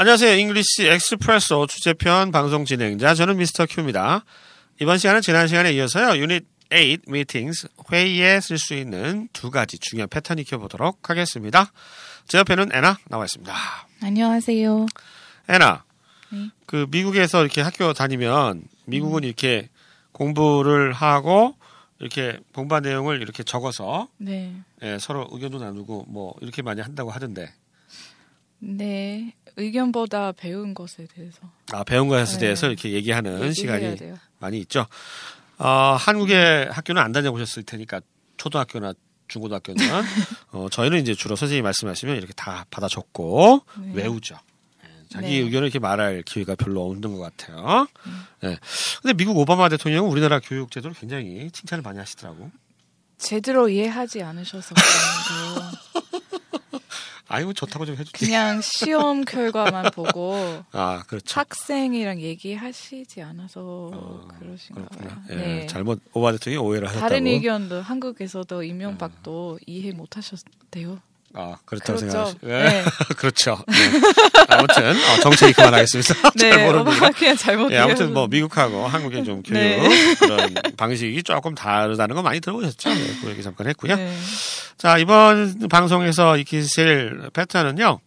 안녕하세요. English Expresso 주제편 방송 진행자 저는 Mr. Q입니다. 이번 시간은 지난 시간에 이어서요. 유닛 8 meetings 회의에 쓸 수 있는 두 가지 중요한 패턴 익혀보도록 하겠습니다. 제 옆에는 애나 나와 있습니다. 안녕하세요. 애나, 네. 그 미국에서 이렇게 학교 다니면 미국은 이렇게 공부를 하고 이렇게 공부한 내용을 이렇게 적어서 네. 예, 서로 의견도 나누고 뭐 이렇게 많이 한다고 하던데 네. 의견보다 배운 것에 대해서 아, 배운 것에 네. 대해서 이렇게 얘기하는 시간이 돼요. 많이 있죠. 어, 한국의 학교는 안 다녀보셨을 테니까 초등학교나 중고등학교는 어, 저희는 이제 주로 선생님이 말씀하시면 이렇게 다 받아 적고 네. 외우죠. 예, 자기 네. 의견을 이렇게 말할 기회가 별로 없는 것 같아요. 예. 근데 미국 오바마 대통령은 우리나라 교육 제도를 굉장히 칭찬을 많이 하시더라고. 제대로 이해하지 않으셔서 그런데요. 아이고 좋다고 좀 해주지. 그냥 시험 결과만 보고 아 그렇죠. 학생이랑 얘기하시지 않아서 그러신가 그렇구나. 봐요. 예, 네. 잘못 대통령이 오해를 하셨다고. 다른 의견도 한국에서도 이명박도 이해 못 하셨대요. 아, 그렇다고 그렇죠. 생각하시. 예. 네. 그렇죠. 네. 아무튼 어, 정책이 그만하겠습니다. 잘 네. 모릅니다. 오바마 그냥 잘못 예, 아무튼 뭐 미국하고 한국의 좀 교육 네. 그런 방식이 조금 다르다는 거 많이 들어보셨죠? 네, 그 얘기 잠깐 했고요. 네. 자 이번 방송에서 익히실 패턴은요.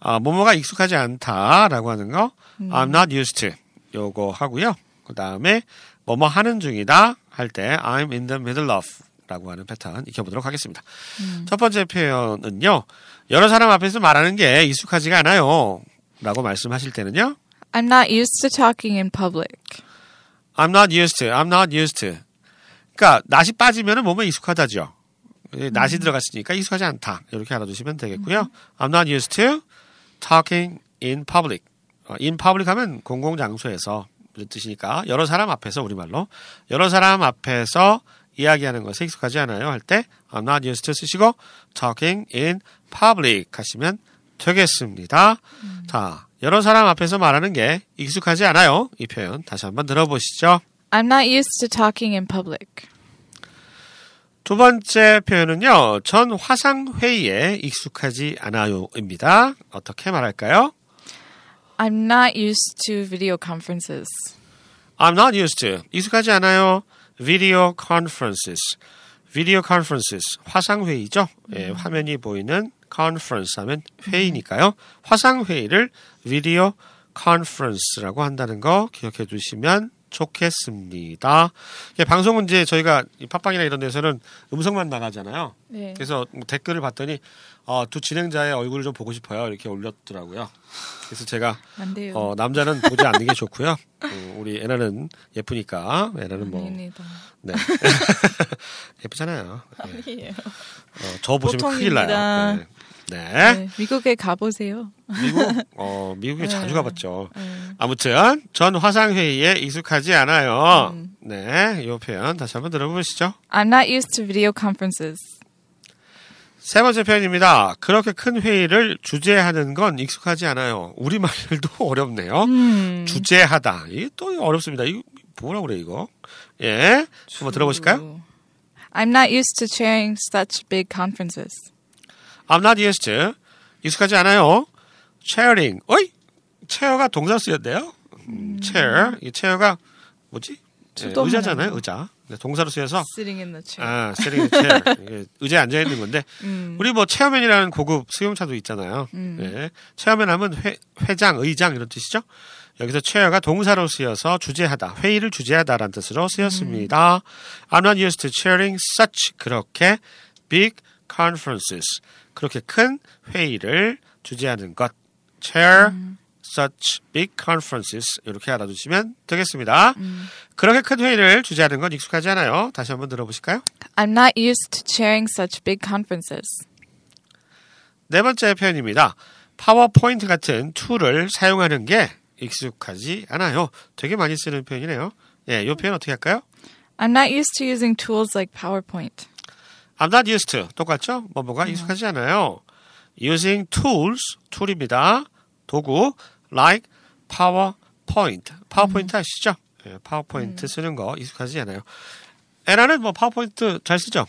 아, 뭐뭐가 익숙하지 않다라고 하는 거, 음. I'm not used to 요거 하고요. 그 다음에 뭐뭐 하는 중이다 할 때 I'm in the middle of 라고 하는 패턴 익혀보도록 하겠습니다. 음. 첫 번째 표현은요. 여러 사람 앞에서 말하는 게 익숙하지가 않아요. 라고 말씀하실 때는요. I'm not used to talking in public. I'm not used to. I'm not used to. 그러니까 낫이 빠지면은 몸에 익숙하다죠. 예, 낫이 들어갔으니까 익숙하지 않다. 이렇게 알아두시면 되겠고요. I'm not used to talking in public. 어, in public 하면 공공 장소에서 이런 뜻이니까 여러 사람 앞에서 우리말로 여러 사람 앞에서 이야기하는 것에 익숙하지 않아요 할 때 I'm not used to 쓰시고 talking in public 하시면 되겠습니다. 자, 여러 사람 앞에서 말하는 게 익숙하지 않아요. 이 표현 다시 한번 들어보시죠. I'm not used to talking in public. 두 번째 표현은요. 전 화상 회의에 익숙하지 않아요입니다. 어떻게 말할까요? I'm not used to video conferences. I'm not used to. 익숙하지 않아요. Video conferences. Video conferences. 화상 회의죠. 예, 화면이 보이는 conference 하면 회의니까요. 화상 회의를 video conference라고 한다는 거 기억해 두시면 좋겠습니다. 예, 방송은 이제 저희가 이 팟빵이나 이런 데서는 음성만 나가잖아요. 네. 그래서 뭐 댓글을 봤더니 어, 두 진행자의 얼굴을 좀 보고 싶어요. 이렇게 올렸더라고요. 그래서 제가. 어, 남자는 보지 않는 게 좋고요. 어, 우리 애나는 예쁘니까 애나는 뭐 아닙니다. 네. 예쁘잖아요. 네. 아니에요. 어, 저 보시면 큰일. 나요. 네. 네. 네, 미국에 가보세요. 미국 어 미국에 네. 자주 가봤죠. 네. 아무튼 전 화상 회의에 익숙하지 않아요. 음. 네, 이 표현 다시 한번 들어보시죠. I'm not used to video conferences. 세 번째 표현입니다. 그렇게 큰 회의를 주재하는 건 익숙하지 않아요. 우리말도 어렵네요. 음. 주재하다. 이게 또 어렵습니다. 이거 뭐라 그래 이거? 예, 한번 들어보실까요? I'm not used to chairing such big conferences. I'm not used to. 익숙하지 않아요. chairing. 어이? 체어가 동사 쓰였대요. 음, chair. 이 체어가 뭐지? 예, 수동 의자잖아요. 의자. 네, 동사로 쓰여서 Sitting in the chair. 아, sitting in chair. 이게 의자에 앉아 있는 건데 음. 우리 뭐 체어맨이라는 고급 수용차도 있잖아요. 음. 네. 체어맨 하면 회, 회장, 의장 이런 뜻이죠. 여기서 체어가 동사로 쓰여서 주재하다, 회의를 주재하다라는 뜻으로 쓰였습니다. I'm not used to chairing such 그렇게 big conferences 그렇게 큰 회의를 주재하는 것. chair such big conferences 이렇게 알아두시면 되겠습니다. 그렇게 큰 회의를 주재하는 건 익숙하지 않아요. 다시 한번 들어보실까요? I'm not used to chairing such big conferences. 네 번째 표현입니다. 파워포인트 같은 tool을 사용하는 게 익숙하지 않아요. 되게 많이 쓰는 표현이네요. 예, 이 표현 어떻게 할까요? I'm not used to using tools like PowerPoint. I'm not used to. 똑같죠? 뭐뭐가 익숙하지 않아요. Using tools, tool입니다. 도구, like PowerPoint. PowerPoint 아시죠? 예, 파워포인트 쓰는 거 익숙하지 않아요. 에라는 뭐 파워포인트 잘 쓰죠?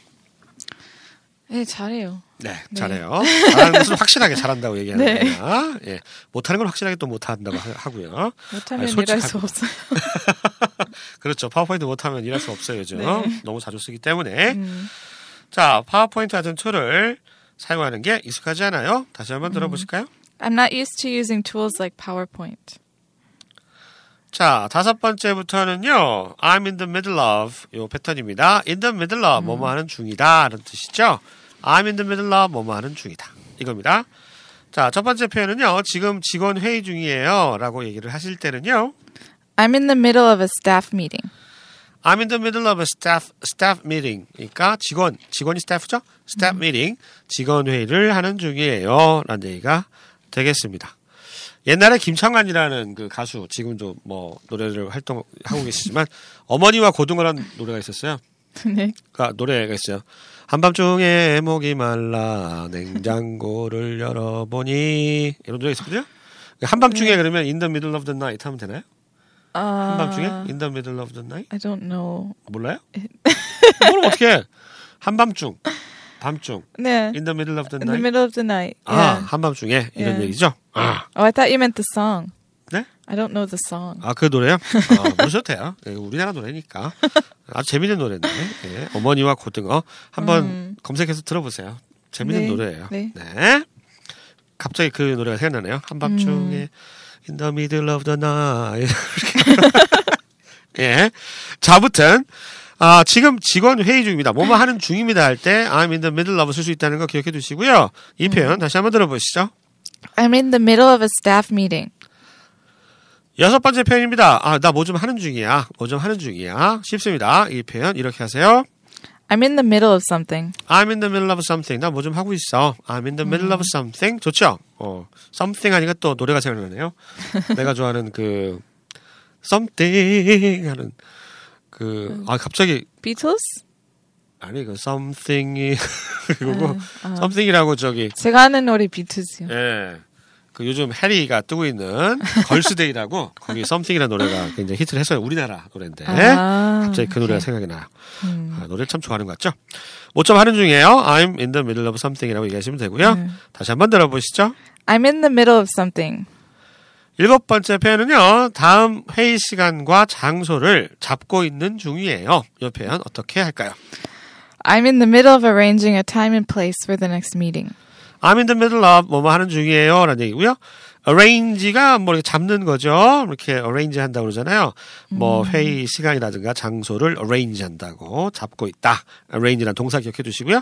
네, 잘해요. 네, 네. 잘해요. 잘하는 것은 확실하게 잘한다고 얘기하는 네. 거야. 예, 못하는 건 확실하게 또 못한다고 하- 하고요. 못하면 아니, 일할 솔직하게. 수 없어요. 그렇죠. 파워포인트 못하면 일할 수 없어요, 요즘. 네. 너무 자주 쓰기 때문에. 음. 자, 파워포인트 같은 tool을 사용하는 게 익숙하지 않아요? 다시 한번 들어보실까요? I'm not used to using tools like PowerPoint. 자, 다섯 번째부터는요. I'm in the middle of 요 패턴입니다. in the middle of 뭐뭐 하는 중이다 라는 뜻이죠. I'm in the middle of 뭐뭐 하는 중이다. 이겁니다. 자, 첫 번째 표현은요. 지금 직원 회의 중이에요 라고 얘기를 하실 때는요. I'm in the middle of a staff meeting. I'm in the middle of a staff staff meeting. 그러니까 직원 직원이 스태프죠? staff meeting 직원 회의를 하는 중이에요. 라는 얘기가 되겠습니다. 옛날에 김창완이라는 그 가수 지금도 뭐 노래를 활동하고 계시지만 어머니와 고등어라는 노래가 있었어요. 네. 그러니까 노래가 있어요. 한밤중에 목이 말라 냉장고를 열어보니 이런 노래가 있었거든요. 한밤중에 그러면 in the middle of the night 하면 되나요? 한밤중에 Uh, in the middle of the night I don't know. 몰라요? 모르면 어떻게 한밤중 밤중 네. in the middle of the In the night middle of the night. 아 Yeah. 한밤중에 이런 Yeah. 얘기죠. 아, Oh, I thought you meant the song. 네? I don't know the song. 아, 그 노래요? 아, 모르셔도 돼요. 예, 우리나라 노래니까. 아주 재밌는 노래인데. 예, 어머니와 고등어. 한번 음. 검색해서 들어보세요. 재밌는 네, 노래예요. 네. 갑자기 그 노래가 생각나네요. 한밤중에 In the middle of the night. 예. 자, 아무튼 아, 지금 직원 회의 중입니다. 뭐뭐 하는 중입니다 할 때 I'm in the middle of 쓸 수 있다는 거 기억해 두시고요. 이 표현 다시 한번 들어보시죠. I'm in the middle of a staff meeting. 여섯 번째 표현입니다. 아, 나 뭐 좀 하는 중이야. 뭐 좀 하는 중이야. 쉽습니다. 이 표현 이렇게 하세요. I'm in the middle of something. I'm in the middle of something. 나 뭐 좀 하고 있어. I'm in the middle of something. 좋죠? 어, something 하니까 또 노래가 생각나네요. 내가 좋아하는 그 something 하는 그 아 갑자기 Beatles? 아니 그 something이 그거고 아. something이라고 저기 제가 아는 노래 비트즈요. 예. 그 요즘 해리가 뜨고 있는 걸스데이라고 거기 something이라는 노래가 굉장히 히트를 했어요. 우리나라 노래인데. 아, 갑자기 그 노래가 오케이. 생각이 나요. 음. 아, 노래 참 좋아하는 것 같죠? 뭐좀 하는 중이에요. I'm in the middle of something이라고 얘기하시면 되고요. 네. 다시 한번 들어보시죠. I'm in the middle of something. 일곱 번째 표현은요. 다음 회의 시간과 장소를 잡고 있는 중이에요. 이 표현 어떻게 할까요? I'm in the middle of arranging a time and place for the next meeting. I'm in the middle of 뭐뭐 하는 중이에요. 라는 얘기고요. arrange가 뭐 이렇게 잡는 거죠. 이렇게 arrange 한다고 그러잖아요. 뭐 회의 시간이라든가 장소를 arrange 한다고 잡고 있다. arrange라는 동사 기억해 두시고요.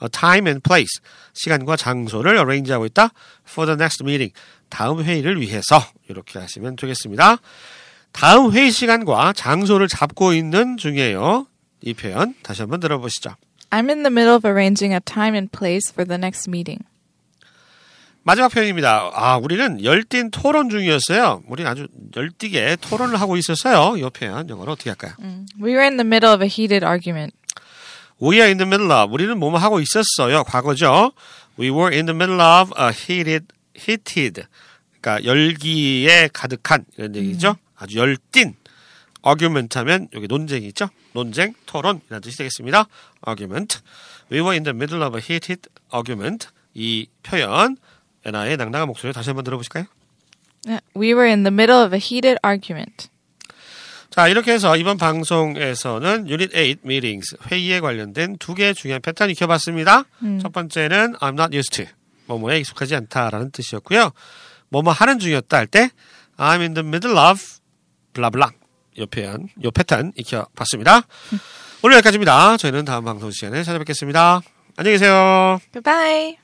어, time and place 시간과 장소를 arrange 하고 있다. for the next meeting 다음 회의를 위해서 이렇게 하시면 되겠습니다. 다음 회의 시간과 장소를 잡고 있는 중이에요. 이 표현 다시 한번 들어보시죠. I'm in the middle of arranging a time and place for the next meeting. 마지막 표현입니다. 아, 우리는 열띤 토론 중이었어요. 우리 아주 열띠게 토론을 하고 있었어요. 이 표현 영어로 어떻게 할까요? We were in the middle of a heated argument. We are in the middle of. 우리는 뭐뭐 하고 있었어요. 과거죠. We were in the middle of a heated, heated. 그러니까 열기에 가득한 이런 얘기죠. 아주 열띤. argument 하면 여기 논쟁이 있죠. 논쟁, 토론이라는 뜻이 되겠습니다. argument. We were in the middle of a heated argument. 이 표현 에나의 낭낭한 목소리 다시 한번 들어보실까요? Yeah, We were in the middle of a heated argument. 자, 이렇게 해서 이번 방송에서는 유닛 8 meetings 회의에 관련된 두 개의 중요한 패턴 익혀봤습니다. 첫 번째는 I'm not used to 뭐뭐에 익숙하지 않다라는 뜻이었고요. 뭐뭐 하는 중이었다 할 때 I'm in the middle of 블라블라 이 표현, 이 패턴 익혀봤습니다. 오늘 여기까지입니다. 저희는 다음 방송 시간에 찾아뵙겠습니다. 안녕히 계세요. Goodbye.